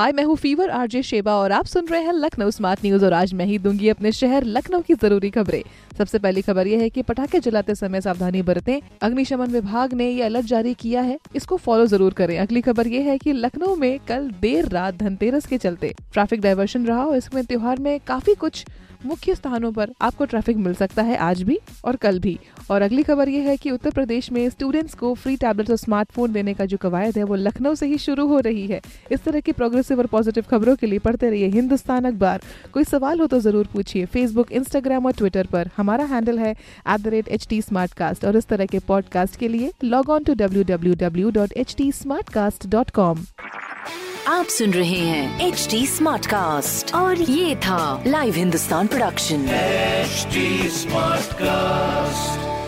हाय, मैं हूँ fever, RJ Sheba और आप सुन रहे हैं लखनऊ स्मार्ट न्यूज़ और आज मैं ही दूँगी अपने शहर लखनऊ की ज़रूरी खबरें। सबसे पहली खबर यह है कि पटाखे जलाते समय सावधानी बरतें। अग्निशमन विभाग ने ये अलर्ट जारी किया है, इसको फॉलो ज़रूर करें। अगली खबर यह है कि लखनऊ में कल देर रात धनतेरस के चलते ट्रैफ़िक डायवर्शन रहा और इसमें त्योहार में काफ़ी कुछ मुख्य स्थानों पर आपको ट्रैफ़िक मिल सकता है आज भी और कल भी। और अगली खबर ये है कि उत्तर प्रदेश में स्टूडेंट्स को फ्री टैबलेट्स और स्मार्टफ़ोन देने का जो कवायद है, वो लखनऊ से ही शुरू हो रही है। इस तरह की प्रोग्रेसिव और पॉजिटिव खबरों के लिए पढ़ते रहिए हिंदुस्तान अखबार। कोई सवाल हो तो ज़रूर पूछिए फेसबुक इंस्टाग्राम और ट्विटर पर। हमारा हैंडल है at the rate H T और इस तरह के पॉडकास्ट के लिए log on to W W W dot H T smartcast dot com आप सुन रहे हैं एच डी स्मार्ट कास्ट और ये था live Hindustan production smart cast